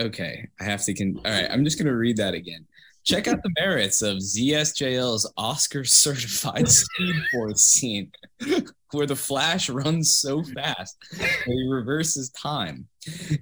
Okay, I have to. Con- All right, I'm just going to read that again. Check out the merits of ZSJL's Oscar certified Speed Force scene where the Flash runs so fast that he reverses time.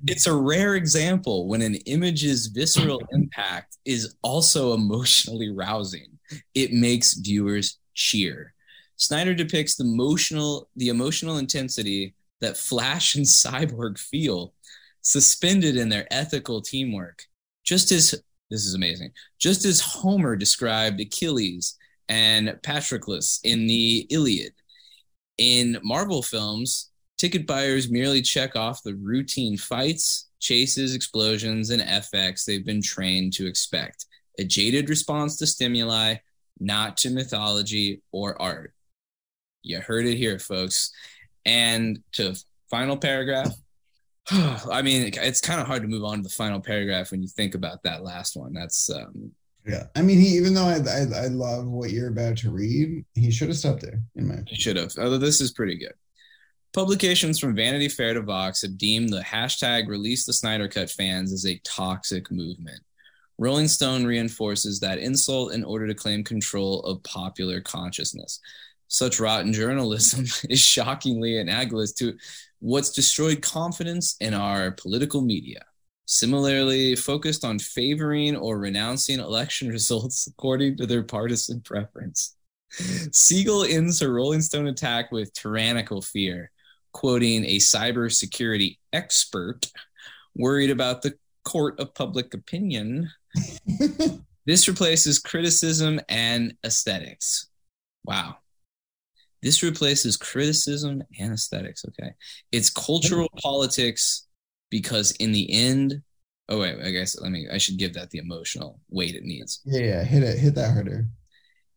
It's a rare example when an image's visceral impact is also emotionally rousing. It makes viewers cheer. Snyder depicts the emotional, the emotional intensity that Flash and Cyborg feel, suspended in their ethical teamwork. Just as this is amazing, just as Homer described Achilles and Patroclus in the Iliad in Marvel films, ticket buyers merely check off the routine fights, chases, explosions, and FX they've been trained to expect. A jaded response to stimuli, not to mythology or art. You heard it here, folks. And to final paragraph. I mean, it's kind of hard to move on to the final paragraph when you think about that last one. That's um, yeah. I mean, he even though I, I, I love what you're about to read, he should have stopped there. In my opinion. Should have. Although this is pretty good. Publications from Vanity Fair to Vox have deemed the hashtag release the Snyder Cut fans as a toxic movement. Rolling Stone reinforces that insult in order to claim control of popular consciousness. Such rotten journalism is shockingly analogous to what's destroyed confidence in our political media similarly focused on favoring or renouncing election results according to their partisan preference. Siegel ends her Rolling Stone attack with tyrannical fear, quoting a cybersecurity expert worried about the court of public opinion. this replaces criticism and aesthetics. Wow. This replaces criticism and aesthetics. Okay. It's cultural politics because in the end, oh wait, I guess let me I should give that the emotional weight it needs. Yeah, yeah, hit it, hit that harder.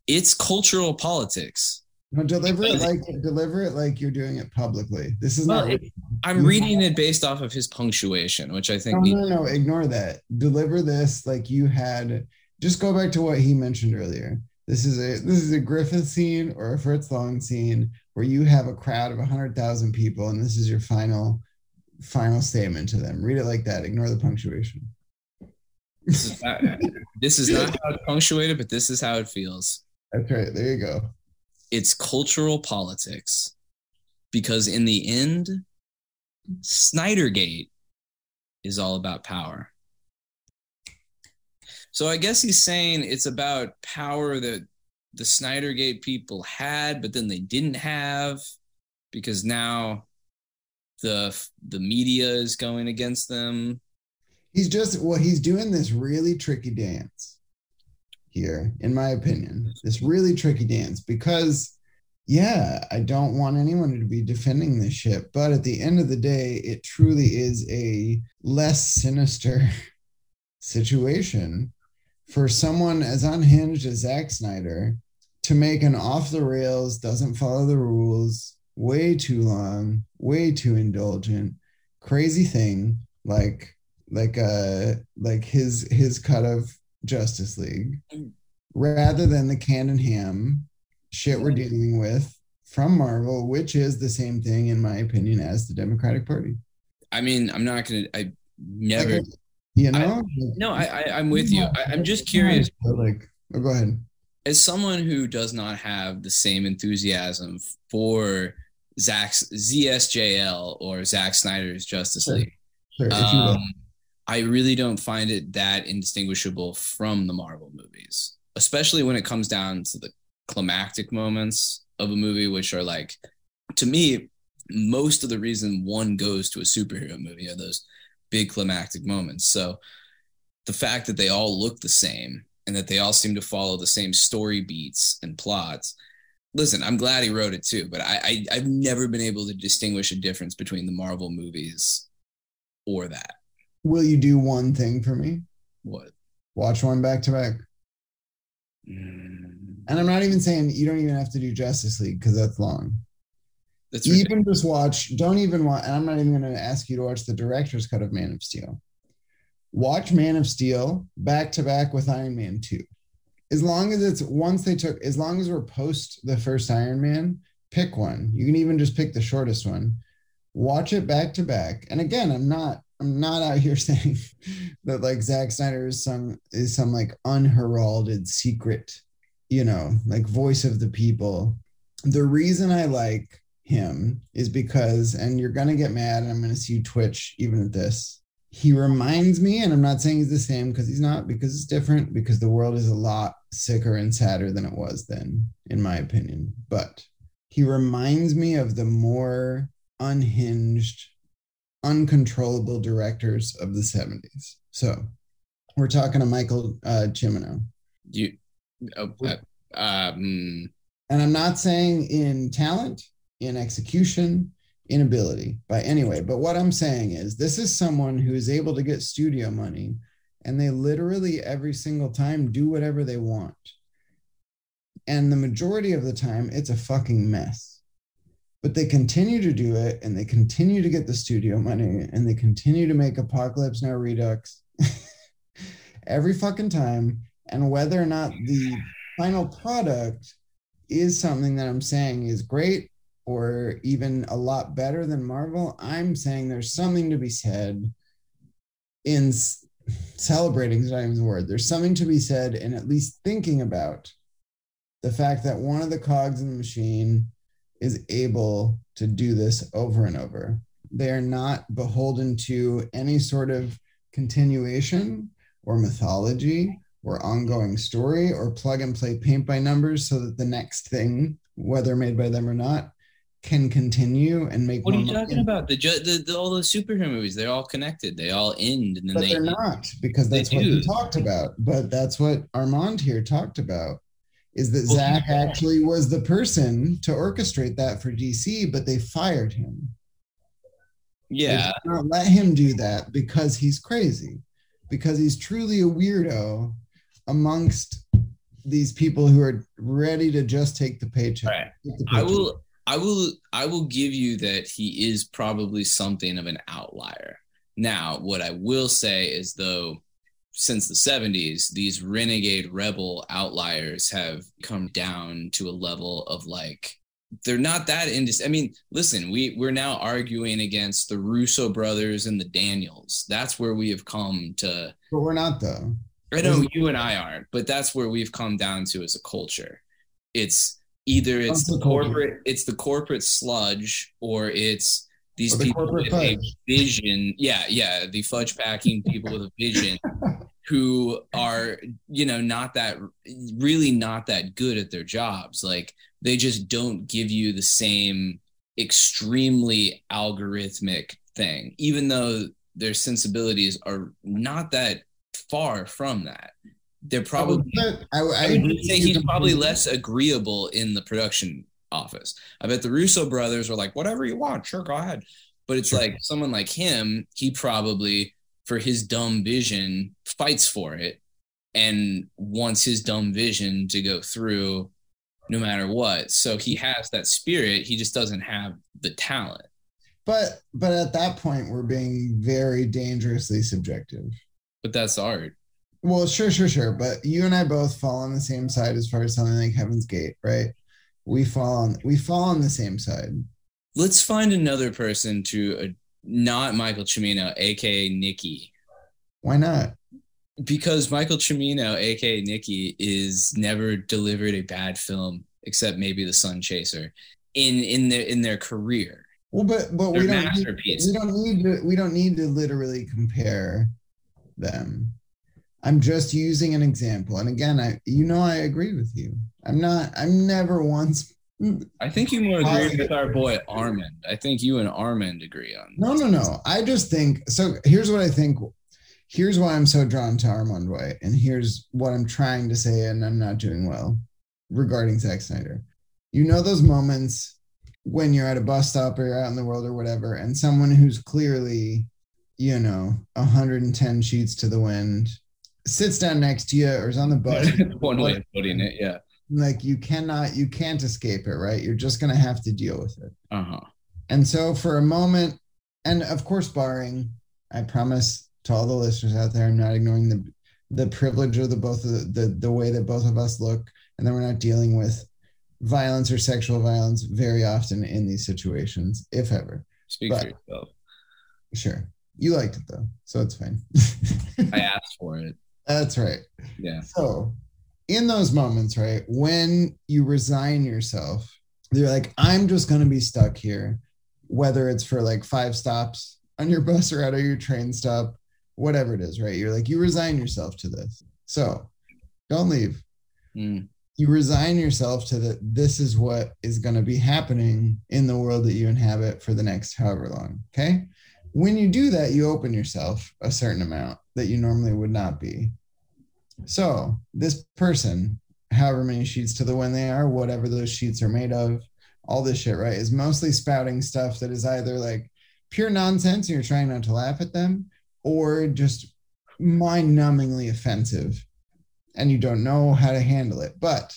It's cultural politics. No, deliver it like deliver it like you're doing it publicly. This is well, not. It, I'm reading it based off of his punctuation, which I think. No, no, no, ignore that. Deliver this like you had. Just go back to what he mentioned earlier. This is a this is a Griffith scene or a Fritz Lang scene where you have a crowd of hundred thousand people, and this is your final final statement to them. Read it like that. Ignore the punctuation. This is not, this is not how it's punctuated, but this is how it feels. That's right. There you go. It's cultural politics because in the end, Snydergate is all about power. So I guess he's saying it's about power that the Snydergate people had, but then they didn't have because now the the media is going against them. He's just well, he's doing this really tricky dance here, in my opinion. This really tricky dance because yeah, I don't want anyone to be defending this ship, but at the end of the day, it truly is a less sinister situation for someone as unhinged as Zack Snyder to make an off the rails, doesn't follow the rules, way too long, way too indulgent, crazy thing like like uh like his his cut of Justice League rather than the canon ham shit we're dealing with from Marvel, which is the same thing in my opinion as the Democratic Party. I mean, I'm not gonna. I never. Like, you know. I, no, I, I I'm with you. I, I'm just curious. Like, oh, go ahead. As someone who does not have the same enthusiasm for Zack's ZSJL or Zack Snyder's Justice Sure. League, Sure, um, I really don't find it that indistinguishable from the Marvel movies, especially when it comes down to the climactic moments of a movie, which are like, to me, most of the reason one goes to a superhero movie are those big climactic moments. So the fact that they all look the same and that they all seem to follow the same story beats and plots. Listen, I'm glad he wrote it too, but I, I I've never been able to distinguish a difference between the Marvel movies or that. Will you do one thing for me? What? Watch one back to back. Mm, And I'm not even saying you don't even have to do Justice League because that's long. That's ridiculous. even just watch, don't even watch, and I'm not even going to ask you to watch the director's cut of Man of Steel. Watch Man of Steel back to back with Iron Man 2. As long as it's once they took, as long as we're post the first Iron Man, pick one. You can even just pick the shortest one. Watch it back to back. And again, I'm not, I'm not out here saying that like Zack Snyder is some is some like unheralded secret, you know, like voice of the people. The reason I like him is because, and you're gonna get mad, and I'm gonna see you twitch even at this. He reminds me, and I'm not saying he's the same because he's not, because it's different, because the world is a lot sicker and sadder than it was then, in my opinion. But he reminds me of the more unhinged, uncontrollable directors of the 70s. So we're talking to Michael uh, Cimino. you. Oh, uh, um, And I'm not saying in talent, in execution, in ability by any way. But what I'm saying is this is someone who is able to get studio money and they literally every single time do whatever they want. And the majority of the time, it's a fucking mess. But they continue to do it and they continue to get the studio money and they continue to make Apocalypse Now Redux every fucking time. And whether or not the final product is something that I'm saying is great or even a lot better than Marvel, I'm saying there's something to be said in celebrating is not even the word. There's something to be said in at least thinking about the fact that one of the cogs in the machine is able to do this over and over. They are not beholden to any sort of continuation or mythology or ongoing story or plug and play paint by numbers so that the next thing, whether made by them or not, can continue and make what are you money. talking about? The, the, the all the superhero movies, they're all connected. They all end, and then But they. they're not because that's what do. talked about. But that's what Armand here talked about is that Well, Zack actually was the person to orchestrate that for DC, but they fired him. Yeah, not let him do that because he's crazy, because he's truly a weirdo amongst these people who are ready to just take the paycheck. Right. Take the I will. I will. I will give you that he is probably something of an outlier. Now, what I will say is, though, since the '70s, these renegade rebel outliers have come down to a level of like they're not that indis. I mean, listen, we we're now arguing against the Russo brothers and the Daniels. That's where we have come to. But we're not though. I know you and I aren't, but that's where we've come down to as a culture. It's either it's the corporate, it's the corporate sludge, or it's these Or the people with a vision. Yeah, yeah, the fudge packing people with a vision who are, you know, not that really not that good at their jobs. Like they just don't give you the same extremely algorithmic thing, even though their sensibilities are not that far from that. They're probably I, I, I would say he's probably less agreeable in the production office. I bet the Russo brothers are like, whatever you want, sure, go ahead. But it's Sure. like someone like him, he probably, for his dumb vision, fights for it and wants his dumb vision to go through no matter what. So he has that spirit, he just doesn't have the talent. But but at that point we're being very dangerously subjective. But that's art. Well, sure, sure, sure. But you and I both fall on the same side as far as something like Heaven's Gate, right? We fall on we fall on the same side. Let's find another person to uh, not Michael Cimino, aka Nikki. Why not? Because Michael Cimino, aka Nikki, is never delivered a bad film except maybe The Sun Chaser in in their in their career. Well, but but we don't need, we don't need to we don't need to literally compare them. I'm just using an example. And again, I you know I agree with you. I'm not I'm never once I think you more agree with our boy Armand. I think you and Armand agree on No, no, no. I just think so here's what I think here's why I'm so drawn to Armand White, and here's what I'm trying to say, and I'm not doing well regarding Zack Snyder. You know those moments when you're at a bus stop or you're out in the world or whatever, and someone who's clearly, you know, 110 sheets to the wind sits down next to you or is on the bus. One way of putting it, yeah. Like you cannot, you can't escape it, right? You're just gonna have to deal with it. Uh-huh. And so for a moment, and of course, barring, I promise to all the listeners out there, I'm not ignoring the the privilege of the both of the, the, the way that both of us look, and then we're not dealing with violence or sexual violence very often in these situations, if ever. Speak but, for yourself. Sure. You liked it though, so it's fine. I asked for it. That's right. Yeah. So, in those moments, right, when you resign yourself, you're like, I'm just going to be stuck here, whether it's for like five stops on your bus or out of your train stop, whatever it is, right? You're like, you resign yourself to this. So, don't leave. Mm. You resign yourself to that. This is what is going to be happening in the world that you inhabit for the next however long. Okay when you do that, you open yourself a certain amount that you normally would not be. So, this person, however many sheets to the wind they are, whatever those sheets are made of, all this shit, right, is mostly spouting stuff that is either like pure nonsense and you're trying not to laugh at them, or just mind numbingly offensive and you don't know how to handle it. But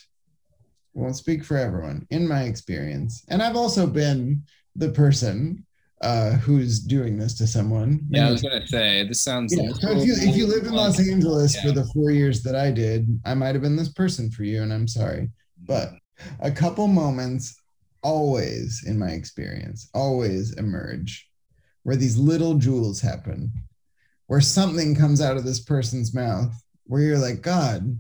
won't speak for everyone in my experience. And I've also been the person uh, who's doing this to someone. Yeah, I was gonna say this sounds. Yeah, so if you if you lived in Los Angeles yeah. for the four years that I did, I might have been this person for you, and I'm sorry. But a couple moments, always in my experience, always emerge where these little jewels happen, where something comes out of this person's mouth, where you're like, God,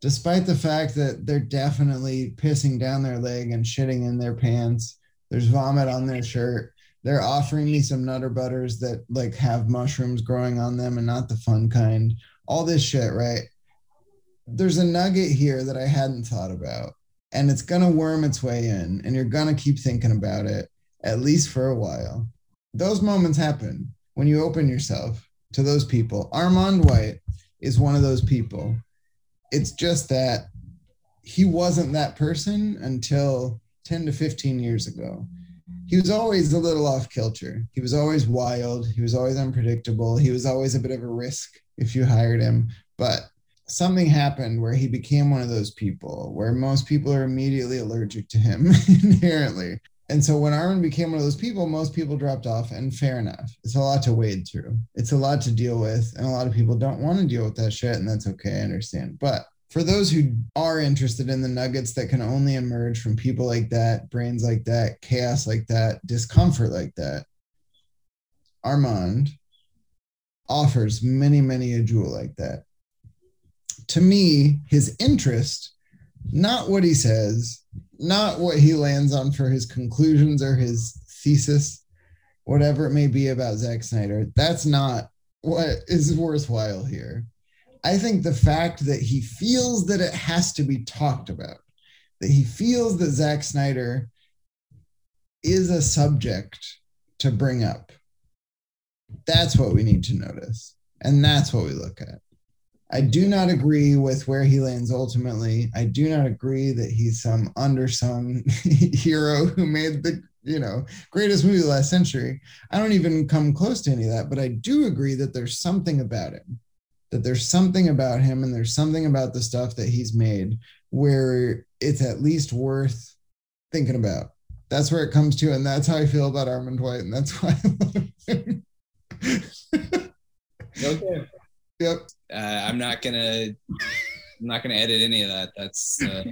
despite the fact that they're definitely pissing down their leg and shitting in their pants, there's vomit on their shirt they're offering me some nutter butters that like have mushrooms growing on them and not the fun kind. All this shit, right? There's a nugget here that I hadn't thought about, and it's gonna worm its way in, and you're gonna keep thinking about it at least for a while. Those moments happen when you open yourself to those people. Armand White is one of those people. It's just that he wasn't that person until 10 to 15 years ago he was always a little off kilter. He was always wild. He was always unpredictable. He was always a bit of a risk if you hired him. But something happened where he became one of those people where most people are immediately allergic to him inherently. And so when Armin became one of those people, most people dropped off, and fair enough. It's a lot to wade through. It's a lot to deal with, and a lot of people don't want to deal with that shit, and that's okay. I understand. But for those who are interested in the nuggets that can only emerge from people like that, brains like that, chaos like that, discomfort like that, Armand offers many, many a jewel like that. To me, his interest, not what he says, not what he lands on for his conclusions or his thesis, whatever it may be about Zack Snyder, that's not what is worthwhile here. I think the fact that he feels that it has to be talked about, that he feels that Zack Snyder is a subject to bring up, that's what we need to notice. And that's what we look at. I do not agree with where he lands ultimately. I do not agree that he's some undersung hero who made the you know greatest movie last century. I don't even come close to any of that, but I do agree that there's something about him that there's something about him and there's something about the stuff that he's made where it's at least worth thinking about. That's where it comes to, and that's how I feel about Armand White, and that's why I love him. okay. Yep. Uh, I'm not gonna. I'm not gonna edit any of that. That's uh,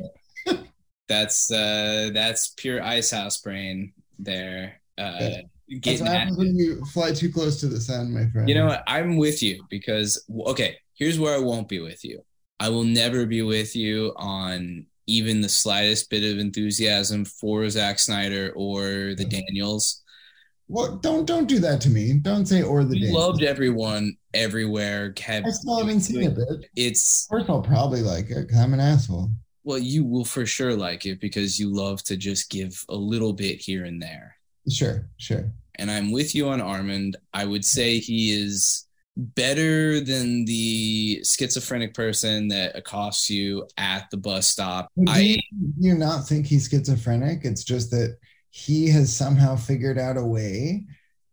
that's uh, that's pure ice house brain there. Uh, Yeah. That's what at- happens when you fly too close to the sun, my friend. You know what? I'm with you because okay, here's where I won't be with you. I will never be with you on even the slightest bit of enthusiasm for Zack Snyder or the Daniels. Well, don't don't do that to me. Don't say or the We day. loved everyone everywhere. Have, I still haven't seen it, bitch. It's Of course, I'll probably like it because I'm an asshole. well, you will for sure like it because you love to just give a little bit here and there. Sure, sure. And I'm with you on Armand. I would say he is better than the schizophrenic person that accosts you at the bus stop. Do I you, do you not think he's schizophrenic? It's just that he has somehow figured out a way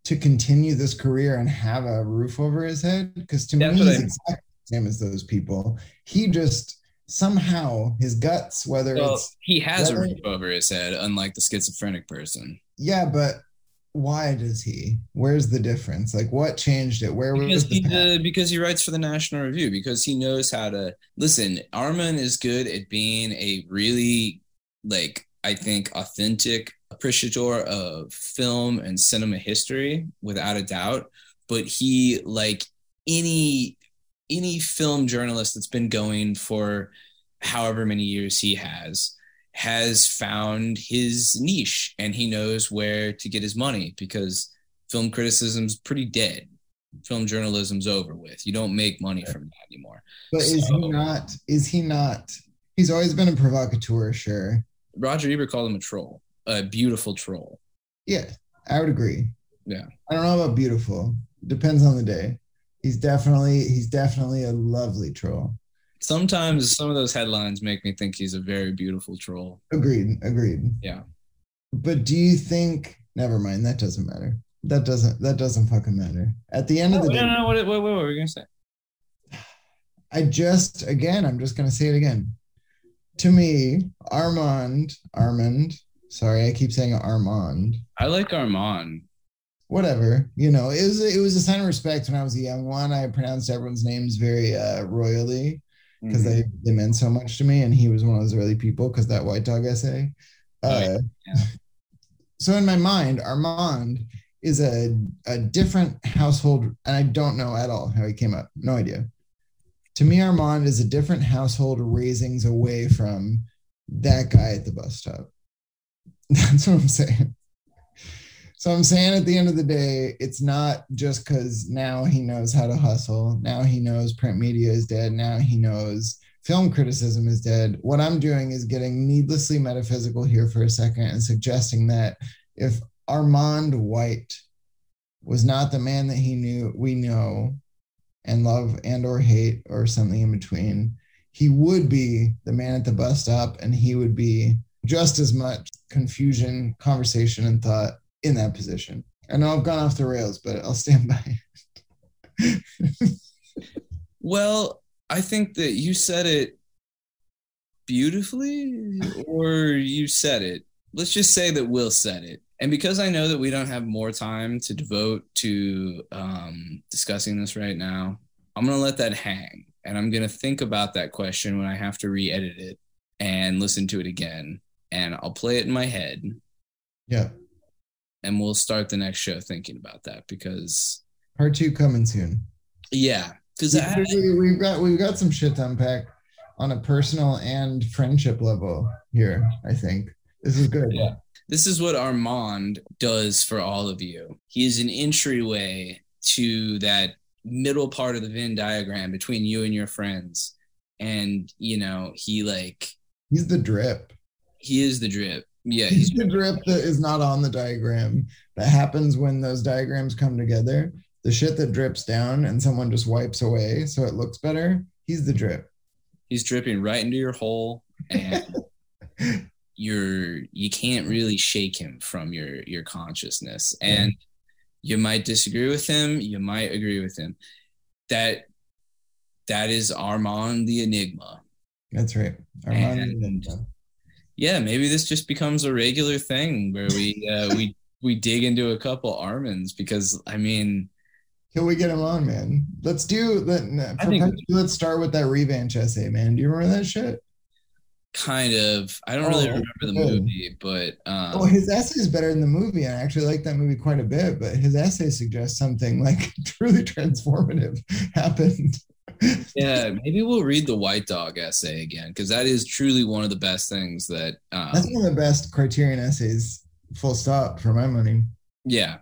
to continue this career and have a roof over his head. Because to That's me, he's exactly the same as those people. He just somehow his guts, whether well, it's he has a roof over his head, unlike the schizophrenic person. yeah, but why does he? Where's the difference? Like, what changed it? Where Because was the he uh, because he writes for the National Review because he knows how to listen. Armin is good at being a really like I think authentic appreciator of film and cinema history without a doubt. But he like any any film journalist that's been going for however many years he has has found his niche and he knows where to get his money because film criticism's pretty dead film journalism's over with you don't make money from that anymore But is he not? Is he not? He's always been a provocateur, sure. roger ebert called him a troll a beautiful troll Yeah, I would agree. Yeah. I don't know about beautiful. Depends on the day. He's definitely he's definitely a lovely troll. Sometimes some of those headlines make me think he's a very beautiful troll Agreed. Agreed. Yeah. But do you think? Never mind. That doesn't matter. That doesn't. That doesn't fucking matter. At the end of the no, day, no, what, what, what were we gonna say I just again. I'm just gonna say it again. To me, Armand, Armand. Sorry, I keep saying Armand. i like armand whatever you know it was it was a sign of respect when i was a young one i pronounced everyone's names very uh royally because Mhm. they they meant so much to me and he was one of those early people because that white dog essay. Oh, uh yeah. so in my mind armand is a a different household and i don't know at all how he came up no idea. To me armand is a different household raisings away from that guy at the bus stop. That's what i'm saying so I'm saying at the end of the day, it's not just because now he knows how to hustle. Now he knows print media is dead. Now he knows film criticism is dead. What I'm doing is getting needlessly metaphysical here for a second and suggesting that if Armand White was not the man that he knew, we know and love and or hate or something in between, he would be the man at the bus stop and he would be just as much confusion, conversation, and thought in that position. I know I've gone off the rails, but I'll stand by. Well, I think that you said it beautifully, or you said it. Let's just say that Will said it. And because I know that we don't have more time to devote to um, discussing this right now, I'm going to let that hang. And I'm going to think about that question when I have to re edit it and listen to it again. And I'll play it in my head. Yeah. And we'll start the next show thinking about that because, Part two coming soon. yeah, because We- We've got we've got some shit to unpack on a personal and friendship level here. I think this is good. Yeah. This is what Armand does for all of you. He is an entryway to that middle part of the Venn diagram between you and your friends. And, you know, he like, He's the drip. he is the drip. Yeah. He's the drip that is not on the diagram. That happens when those diagrams come together. The shit that drips down and someone just wipes away so it looks better. He's the drip. he's dripping right into your hole and you're, you can't really shake him from your, your consciousness. And you might disagree with him. You might agree with him. That that is Armond the Enigma. That's right. Armond and, yeah, maybe this just becomes a regular thing where we uh, we we dig into a couple Armonds because I mean, can we get him on, man? Let's do let, think, let's start with that Revanche essay, man. Do you remember that shit? Kind of. I don't oh, really remember the good. movie, but um, oh, his essay is better than the movie. I actually like that movie quite a bit, but his essay suggests something like truly transformative happened. Yeah, maybe we'll read the White Dog essay again because that is truly one of the best things that. Um, That's one of the best Criterion essays, full stop, for my money. Yeah.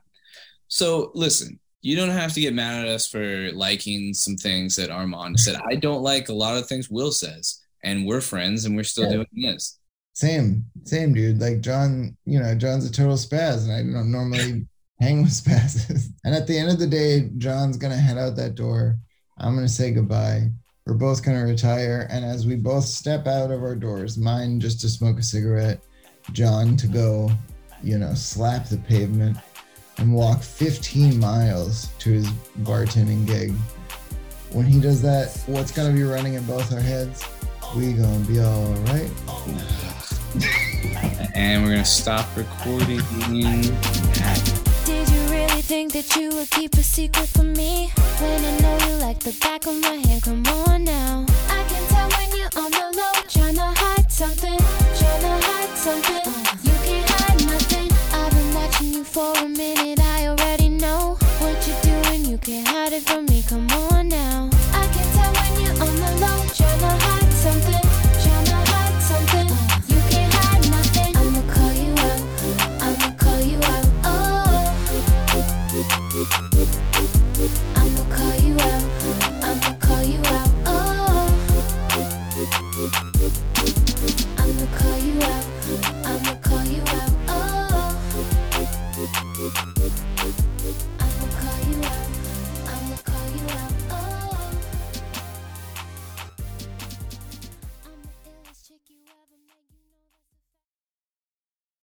So listen, you don't have to get mad at us for liking some things that Armond said. I don't like a lot of things Will says, and we're friends and we're still yeah. doing this. Same, same, dude. Like John, you know, John's a total spaz, and I don't normally hang with spazzes. And at the end of the day, John's gonna head out that door. I'm gonna say goodbye. We're both gonna retire, and as we both step out of our doors, mine just to smoke a cigarette, John to go, you know, slap the pavement and walk 15 miles to his bartending gig. When he does that, what's gonna be running in both our heads? We gonna be all right. and we're gonna stop recording. Think that you would keep a secret from me? When I know you like the back of my hand, come on now. I can tell when you're on the low, trying to hide something, trying to hide something. You can't hide nothing. I've been watching you for a minute.